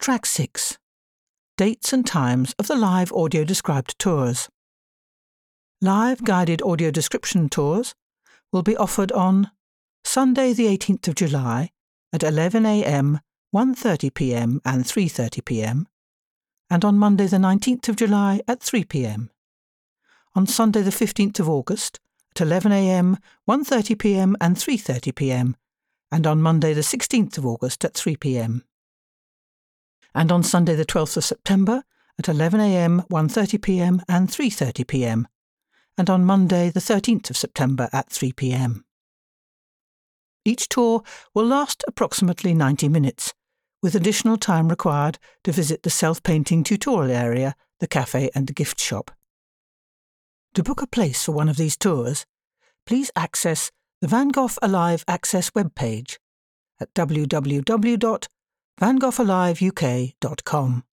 Track 6 Dates and times of the live audio described tours. Live guided audio description tours will be offered on Sunday, the 18th of July at 11am, 1.30pm, and 3.30pm, and on Monday, the 19th of July at 3pm. On Sunday, the 15th of August at 11am, 1.30pm, and 3.30pm, and on Monday, the 16th of August at 3pm. And on Sunday, the 12th of September at 11am, 1.30pm, and 3.30pm, and on Monday, the 13th of September at 3pm. Each tour will last approximately 90 minutes, with additional time required to visit the self painting tutorial area, the cafe, and the gift shop. To book a place for one of these tours, please access the Van Gogh Alive Access webpage at www.vangoghaliveuk.com.